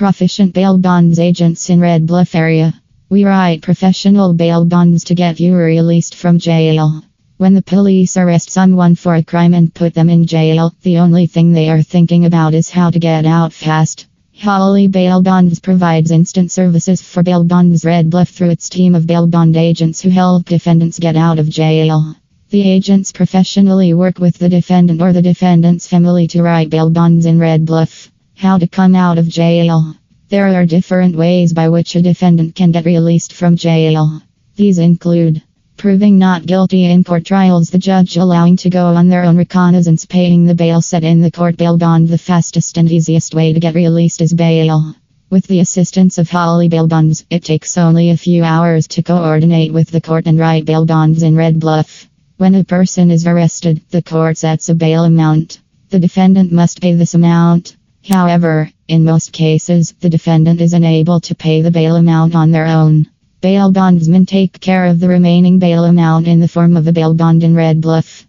Proficient Bail Bonds Agents in Red Bluff area. We write professional bail bonds to get you released from jail. When the police arrest someone for a crime and put them in jail, the only thing they are thinking about is how to get out fast. Holly Bail Bonds provides instant services for bail bonds Red Bluff through its team of bail bond agents who help defendants get out of jail. The agents professionally work with the defendant or the defendant's family to write bail bonds in Red Bluff. How to come out of jail. There are different ways by which a defendant can get released from jail. These include Proving not guilty in court trials, the judge allowing to go on their own reconnaissance, paying the bail set in the court bail bond. The fastest and easiest way to get released is bail. With the assistance of Holly bail bonds, it takes only a few hours to coordinate with the court and write bail bonds in Red Bluff. When a person is arrested, the court sets a bail amount. The defendant must pay this amount. However, in most cases, the defendant is unable to pay the bail amount on their own. Bail bondsmen take care of the remaining bail amount in the form of a bail bond in Red Bluff.